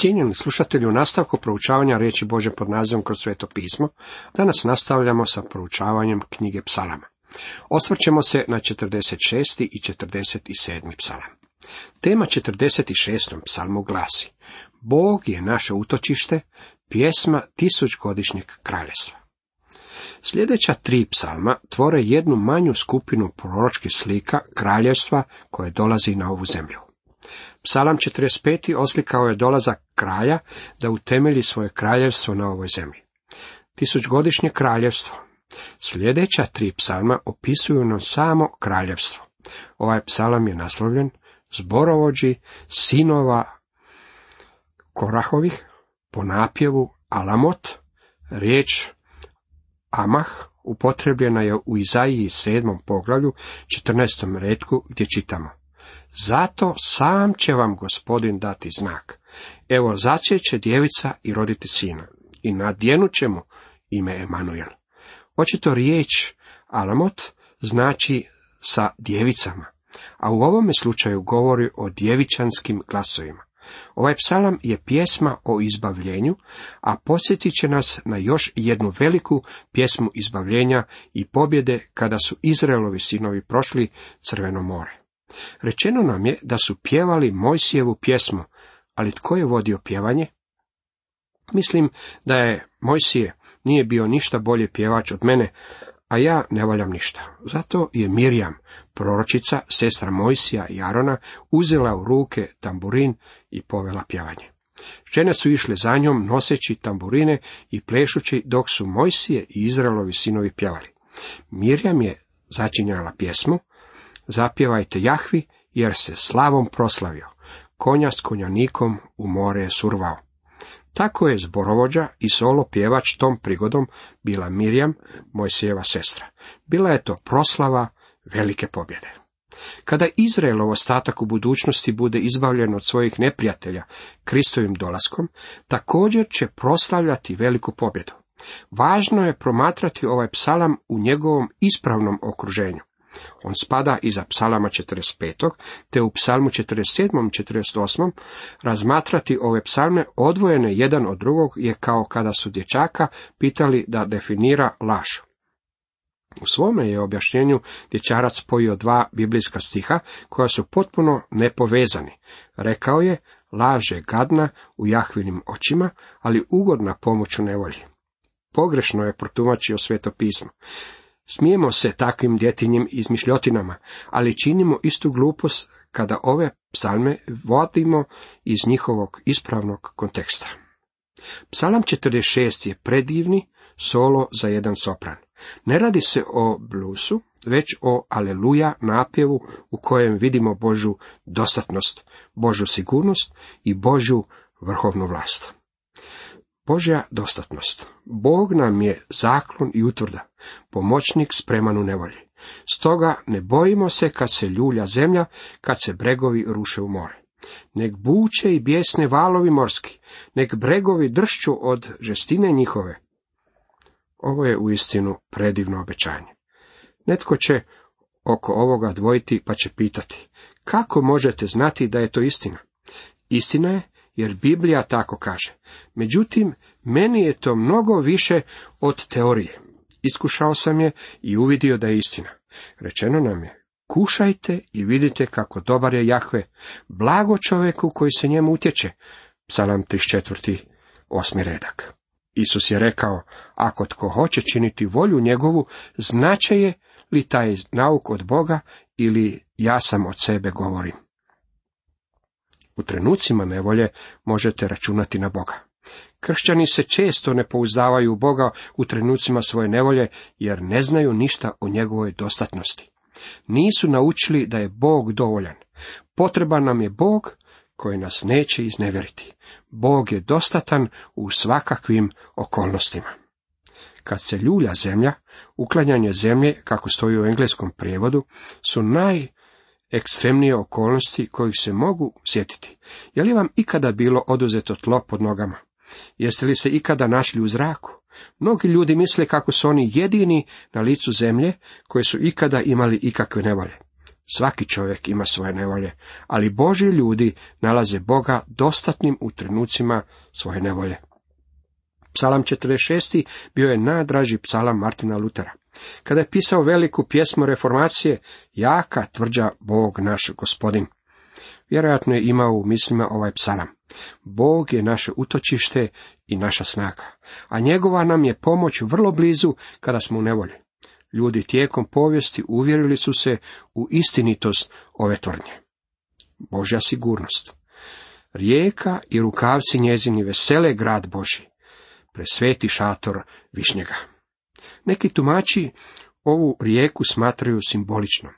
Cijenjeni slušatelji, u nastavku proučavanja riječi Bože pod nazivom kroz sveto pismo, danas nastavljamo sa proučavanjem knjige psalama. Osvrćemo se na 46. i 47. psalam. Tema 46. psalmu glasi Bog je naše utočište, pjesma tisućgodišnjeg kraljestva. Sljedeća tri psalma tvore jednu manju skupinu proročkih slika kraljevstva koje dolazi na ovu zemlju. Psalam 45. oslikao je dolazak kralja da utemelji svoje kraljevstvo na ovoj zemlji. Tisućgodišnje kraljevstvo. Sljedeća tri psalma opisuju nam samo kraljevstvo. Ovaj psalam je naslovljen zborovođi sinova Korahovih po napjevu Alamot, riječ Amah upotrebljena je u Izaiji sedmom poglavlju, 14. redku, gdje čitamo. Zato sam će vam gospodin dati znak. Evo začeće djevica i roditi sina. I nadjenut će mu ime Emanuel. Očito riječ Alamot znači sa djevicama, a u ovome slučaju govori o djevičanskim glasovima. Ovaj psalam je pjesma o izbavljenju, a podsjetit će nas na još jednu veliku pjesmu izbavljenja i pobjede kada su Izraelovi sinovi prošli Crveno more. Rečeno nam je da su pjevali Mojsijevu pjesmu, ali tko je vodio pjevanje? Mislim da je Mojsije nije bio ništa bolje pjevač od mene, a ja ne valjam ništa. Zato je Mirjam, proročica, sestra Mojsija i Arona, uzela u ruke tamburin i povela pjevanje. Žene su išle za njom noseći tamburine i plešući dok su Mojsije i Izraelovi sinovi pjevali. Mirjam je začinjala pjesmu, zapjevajte Jahvi, jer se slavom proslavio. Konja s konjanikom u more je survao. Tako je zborovođa i solo pjevač tom prigodom bila Mirjam, Mojsijeva sestra. Bila je to proslava velike pobjede. Kada Izraelov ostatak u budućnosti bude izbavljen od svojih neprijatelja Kristovim dolaskom, također će proslavljati veliku pobjedu. Važno je promatrati ovaj psalam u njegovom ispravnom okruženju. On spada iza psalama 45. te u psalmu 47. i 48. razmatrati ove psalme odvojene jedan od drugog je kao kada su dječaka pitali da definira laž. U svome je objašnjenju dječarac spojio dva biblijska stiha koja su potpuno nepovezani. Rekao je, laž je gadna u jahvinim očima, ali ugodna pomoću nevolji. Pogrešno je protumačio sveto pismo. Smijemo se takvim djetinjim izmišljotinama, ali činimo istu glupost kada ove psalme vodimo iz njihovog ispravnog konteksta. Psalam 46 je predivni solo za jedan sopran. Ne radi se o blusu, već o aleluja napjevu u kojem vidimo Božu dostatnost, Božu sigurnost i Božu vrhovnu vlast. Božja dostatnost. Bog nam je zaklon i utvrda, pomoćnik spreman u nevolji. Stoga ne bojimo se kad se ljulja zemlja, kad se bregovi ruše u more. Nek buče i bijesne valovi morski, nek bregovi dršću od žestine njihove. Ovo je uistinu predivno obećanje. Netko će oko ovoga dvojiti pa će pitati, kako možete znati da je to istina? Istina je jer Biblija tako kaže. Međutim, meni je to mnogo više od teorije. Iskušao sam je i uvidio da je istina. Rečeno nam je, kušajte i vidite kako dobar je Jahve, blago čovjeku koji se njemu utječe. Psalam 34. osmi redak. Isus je rekao, ako tko hoće činiti volju njegovu, znače je li taj nauk od Boga ili ja sam od sebe govorim. U trenucima nevolje možete računati na Boga. Kršćani se često ne pouzdavaju u Boga u trenucima svoje nevolje, jer ne znaju ništa o njegovoj dostatnosti. Nisu naučili da je Bog dovoljan. Potreban nam je Bog koji nas neće izneveriti. Bog je dostatan u svakakvim okolnostima. Kad se ljulja zemlja, uklanjanje zemlje, kako stoji u engleskom prijevodu, su naj ekstremnije okolnosti kojih se mogu sjetiti. Je li vam ikada bilo oduzeto tlo pod nogama? Jeste li se ikada našli u zraku? Mnogi ljudi misle kako su oni jedini na licu zemlje koji su ikada imali ikakve nevolje. Svaki čovjek ima svoje nevolje, ali Boži ljudi nalaze Boga dostatnim u trenucima svoje nevolje. Psalam 46. bio je najdraži psalam Martina Lutera. Kada je pisao veliku pjesmu reformacije, jaka tvrđa Bog naš gospodin. Vjerojatno je imao u mislima ovaj psalam. Bog je naše utočište i naša snaga, a njegova nam je pomoć vrlo blizu kada smo u nevolji. Ljudi tijekom povijesti uvjerili su se u istinitost ove tvrdnje. Božja sigurnost. Rijeka i rukavci njezini vesele grad Boži, presveti šator višnjega. Neki tumači ovu rijeku smatraju simboličnom.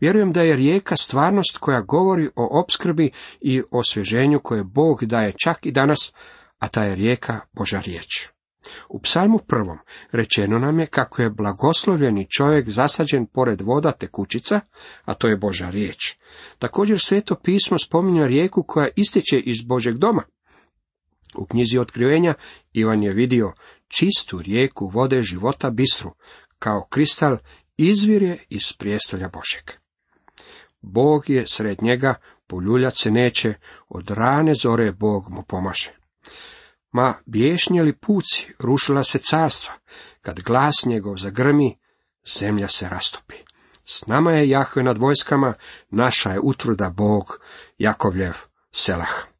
Vjerujem da je rijeka stvarnost koja govori o opskrbi i osvježenju koje Bog daje čak i danas, a ta je rijeka Boža riječ. U psalmu prvom rečeno nam je kako je blagoslovljeni čovjek zasađen pored voda tekućica, a to je Boža riječ. Također sveto pismo spominja rijeku koja istječe iz Božeg doma. U knjizi otkrivenja Ivan je vidio čistu rijeku vode života bistru, kao kristal izvirje iz prijestolja Božeg. Bog je sred njega, poljuljat se neće, od rane zore Bog mu pomaže. Ma biješnjeli puci, rušila se carstva, kad glas njegov zagrmi, zemlja se rastopi. S nama je Jahve nad vojskama, naša je utvrda Bog, Jakovljev, Selah.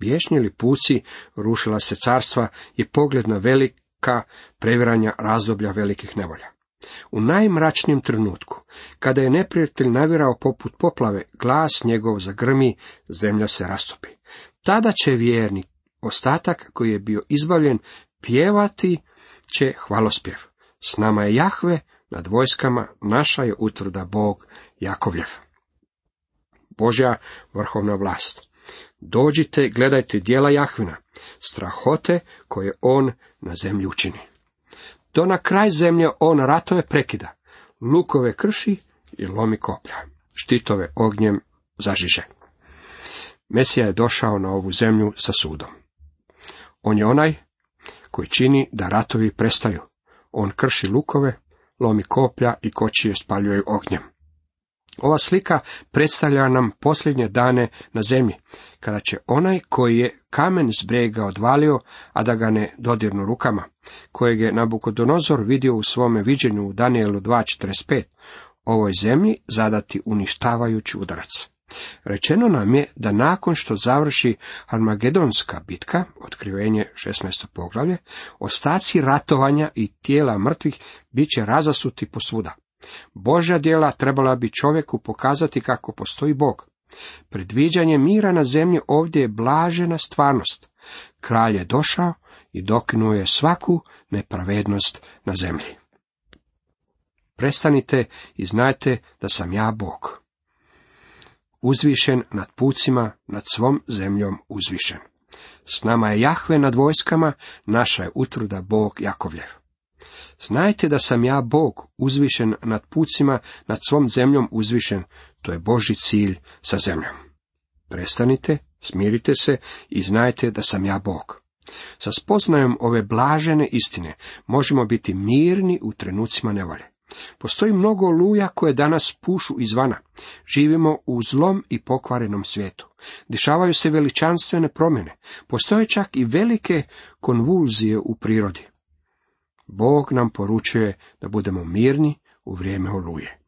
Biješnjeli puci, rušila se carstva i pogled na velika previranja razdoblja velikih nevolja. U najmračnijem trenutku, kada je neprijatelj navirao poput poplave, glas njegov zagrmi, zemlja se rastopi. Tada će vjernik, ostatak koji je bio izbavljen, pjevati će hvalospjev. S nama je Jahve, nad vojskama naša je utvrda Bog Jakovljev. Božja vrhovna vlast. Dođite, gledajte dijela Jahvina, strahote koje on na zemlji učini. To na kraj zemlje on ratove prekida, lukove krši i lomi koplja, štitove ognjem zažiže. Mesija je došao na ovu zemlju sa sudom. On je onaj koji čini da ratovi prestaju. On krši lukove, lomi koplja i kočije spaljuje ognjem. Ova slika predstavlja nam posljednje dane na zemlji, kada će onaj koji je kamen s brega odvalio, a da ga ne dodirnu rukama, kojeg je Nabukodonozor vidio u svome viđenju u Danielu 2.45, ovoj zemlji zadati uništavajući udarac. Rečeno nam je da nakon što završi Armagedonska bitka, otkrivenje 16. poglavlje, ostaci ratovanja i tijela mrtvih bit će razasuti posvuda. Božja djela trebala bi čovjeku pokazati kako postoji Bog. Predviđanje mira na zemlji ovdje je blažena stvarnost. Kralj je došao i dokinuo je svaku nepravednost na zemlji. Prestanite i znajte da sam ja Bog. Uzvišen nad pucima, nad svom zemljom uzvišen. S nama je Jahve nad vojskama, naša je utvrda Bog Jakovljev. Znajte da sam ja Bog, uzvišen nad pucima, nad svom zemljom uzvišen, to je Boži cilj sa zemljom. Prestanite, smirite se i znajte da sam ja Bog. Sa spoznajom ove blažene istine možemo biti mirni u trenucima nevolje. Postoji mnogo luja koje danas pušu izvana. Živimo u zlom i pokvarenom svijetu. Dešavaju se veličanstvene promjene. Postoje čak i velike konvulzije u prirodi. Bog nam poručuje da budemo mirni u vrijeme oluje.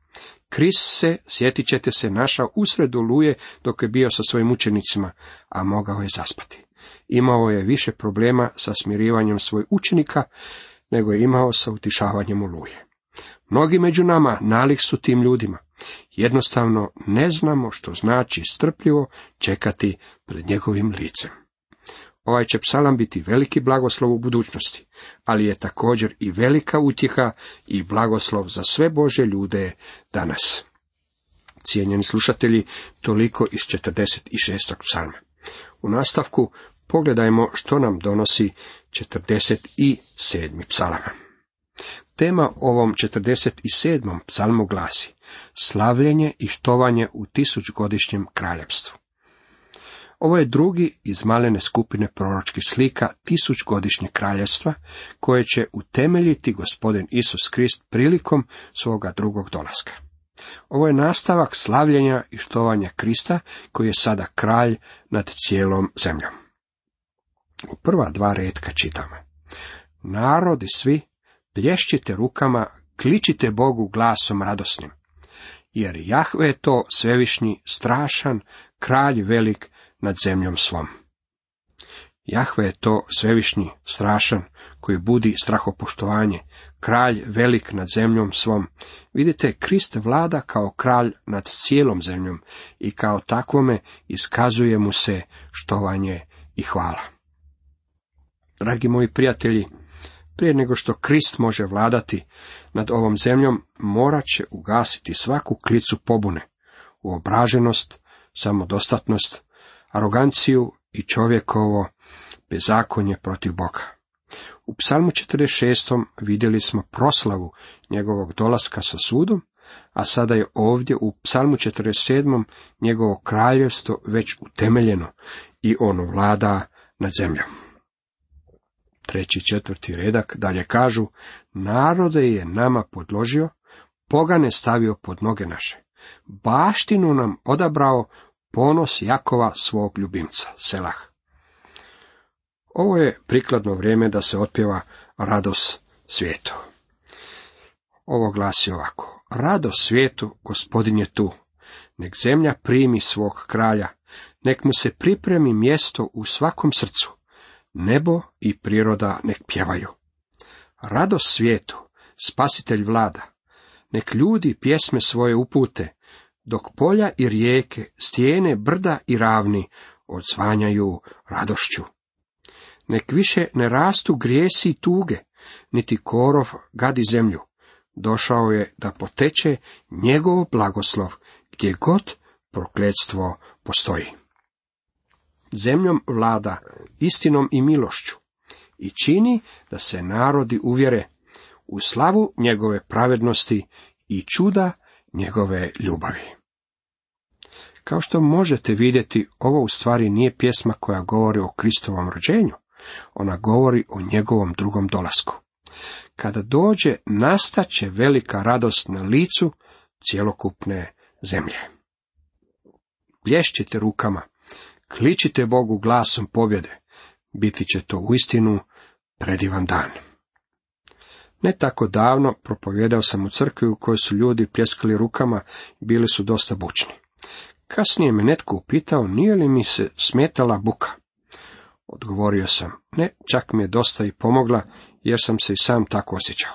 Kris se, sjetit ćete se, našao usred oluje dok je bio sa svojim učenicima, a mogao je zaspati. Imao je više problema sa smirivanjem svojih učenika, nego je imao sa utišavanjem oluje. Mnogi među nama nalik su tim ljudima. Jednostavno ne znamo što znači strpljivo čekati pred njegovim licem. Ovaj će psalam biti veliki blagoslov u budućnosti, ali je također i velika utjeha i blagoslov za sve Bože ljude danas. Cijenjeni slušatelji, toliko iz 46. psalma. U nastavku pogledajmo što nam donosi 47. psalama. Tema ovom 47. psalmu glasi Slavljenje i štovanje u tisućgodišnjem kraljevstvu. Ovo je drugi iz malene skupine proročkih slika tisućgodišnjeg kraljevstva, koje će utemeljiti gospodin Isus Krist prilikom svoga drugog dolaska. Ovo je nastavak slavljenja i štovanja Krista, koji je sada kralj nad cijelom zemljom. U prva dva redka čitamo. Narodi svi, plješćite rukama, kličite Bogu glasom radosnim. Jer Jahve je to svevišnji, strašan, kralj velik nad zemljom svom. Jahve je to svevišnji, strašan, koji budi strahopoštovanje, kralj velik nad zemljom svom. Vidite, Krist vlada kao kralj nad cijelom zemljom i kao takvome iskazuje mu se štovanje i hvala. Dragi moji prijatelji, prije nego što Krist može vladati nad ovom zemljom, morat će ugasiti svaku klicu pobune, uobraženost, samodostatnost, aroganciju i čovjekovo bezakonje protiv Boga. U psalmu 46. vidjeli smo proslavu njegovog dolaska sa sudom, a sada je ovdje u psalmu 47. njegovo kraljevstvo već utemeljeno i ono vlada nad zemljom. Treći četvrti redak dalje kažu, narode je nama podložio, pogane stavio pod noge naše. Baštinu nam odabrao ponos Jakova svog ljubimca, Selah. Ovo je prikladno vrijeme da se otpjeva radost svijetu. Ovo glasi ovako. Radost svijetu, gospodin je tu. Nek zemlja primi svog kralja. Nek mu se pripremi mjesto u svakom srcu. Nebo i priroda nek pjevaju. Radost svijetu, spasitelj vlada. Nek ljudi pjesme svoje upute, dok polja i rijeke, stijene, brda i ravni odzvanjaju radošću. Nek više ne rastu grijesi i tuge, niti korov gadi zemlju. Došao je da poteče njegov blagoslov, gdje god prokletstvo postoji. Zemljom vlada istinom i milošću i čini da se narodi uvjere u slavu njegove pravednosti i čuda njegove ljubavi. Kao što možete vidjeti, ovo u stvari nije pjesma koja govori o Kristovom rođenju, ona govori o njegovom drugom dolasku. Kada dođe, nastaće velika radost na licu cjelokupne zemlje. Plješćite rukama, kličite Bogu glasom pobjede, biti će to uistinu predivan dan. Ne tako davno propovjedao sam u crkvi u kojoj su ljudi pljeskali rukama i bili su dosta bučni. Kasnije me netko upitao nije li mi se smetala buka. Odgovorio sam, ne, čak mi je dosta i pomogla, jer sam se i sam tako osjećao.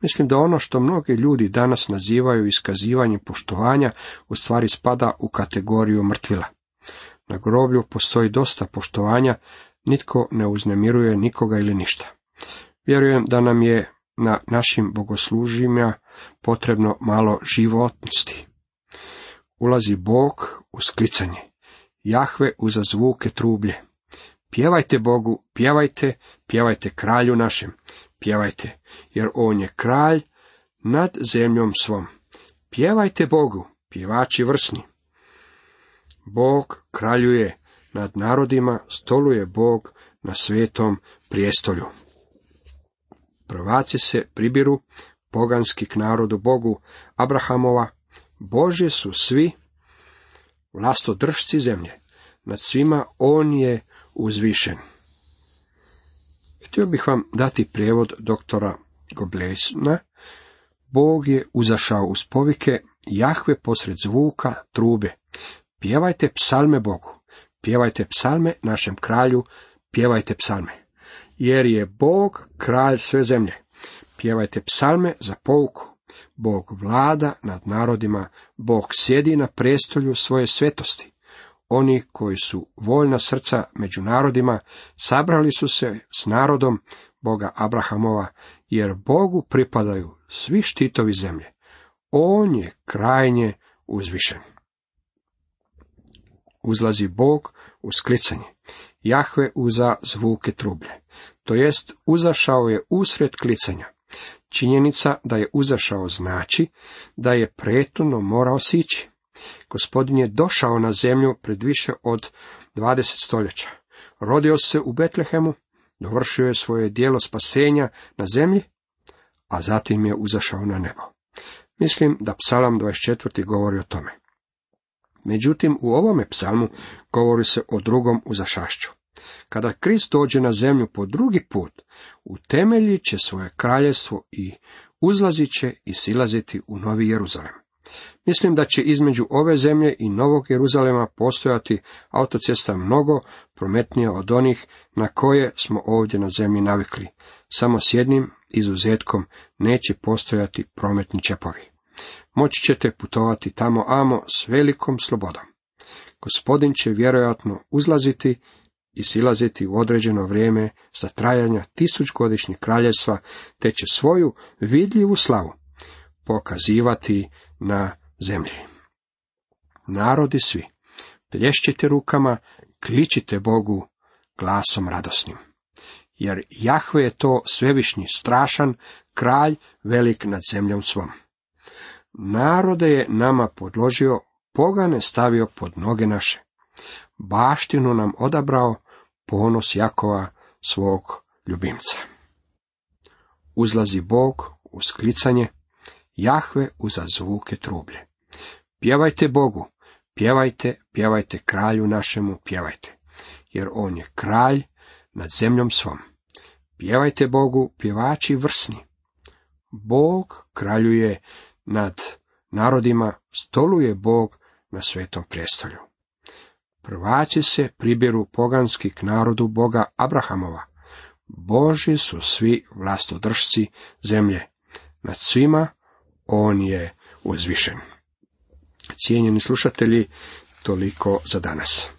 Mislim da ono što mnogi ljudi danas nazivaju iskazivanjem poštovanja, u stvari spada u kategoriju mrtvila. Na groblju postoji dosta poštovanja, nitko ne uznemiruje nikoga ili ništa. Vjerujem da nam je na našim bogoslužima potrebno malo životnosti. Ulazi Bog u sklicanje. Jahve uza zvuke trublje. Pjevajte Bogu, pjevajte, pjevajte kralju našem, pjevajte, jer on je kralj nad zemljom svom. Pjevajte Bogu, pjevači vrsni. Bog kraljuje nad narodima, stoluje Bog na svetom prijestolju. Prvaci se pribiru, poganski k narodu Bogu Abrahamova, Bože su svi vlastodržci zemlje, nad svima on je uzvišen. Htio bih vam dati prijevod doktora Goblesna. Bog je uzašao uz povike Jahve posred zvuka trube. Pjevajte psalme Bogu, pjevajte psalme našem kralju, pjevajte psalme. Jer je Bog kralj sve zemlje. Pjevajte psalme za pouku. Bog vlada nad narodima, Bog sjedi na prestolju svoje svetosti. Oni koji su voljna srca među narodima, sabrali su se s narodom Boga Abrahamova, jer Bogu pripadaju svi štitovi zemlje. On je krajnje uzvišen. Uzlazi Bog u sklicanje. Jahve uza zvuke trublje. To jest, uzašao je usred klicanja. Činjenica da je uzašao znači da je pretuno morao sići. Gospodin je došao na zemlju pred više od 20 stoljeća. Rodio se u Betlehemu, dovršio je svoje dijelo spasenja na zemlji, a zatim je uzašao na nebo. Mislim da psalam 24. govori o tome. Međutim, u ovome psalmu govori se o drugom uzašašću. Kada Krist dođe na zemlju po drugi put, utemeljit će svoje kraljestvo i uzlazit će i silaziti u Novi Jeruzalem. Mislim da će između ove zemlje i Novog Jeruzalema postojati autocesta mnogo prometnija od onih na koje smo ovdje na zemlji navikli. Samo s jednim izuzetkom neće postojati prometni čepovi. Moći ćete putovati tamo amo s velikom slobodom. Gospodin će vjerojatno uzlaziti i silaziti u određeno vrijeme za trajanja tisućgodišnjeg kraljevstva, te će svoju vidljivu slavu pokazivati na zemlji. Narodi svi, plješćite rukama, kličite Bogu glasom radosnim. Jer Jahve je to svevišnji, strašan, kralj velik nad zemljom svom. Narode je nama podložio, pogane stavio pod noge naše. Baštinu nam odabrao, ponos Jakova svog ljubimca. Uzlazi Bog uz klicanje, Jahve uza zvuke trublje. Pjevajte Bogu, pjevajte, pjevajte kralju našemu, pjevajte, jer on je kralj nad zemljom svom. Pjevajte Bogu, pjevači vrsni. Bog kraljuje nad narodima, stoluje Bog na svetom prijestolju. Prvaci se pribjeru poganski k narodu Boga Abrahamova. Boži su svi vlastodržci zemlje. Nad svima on je uzvišen. Cijenjeni slušatelji, toliko za danas.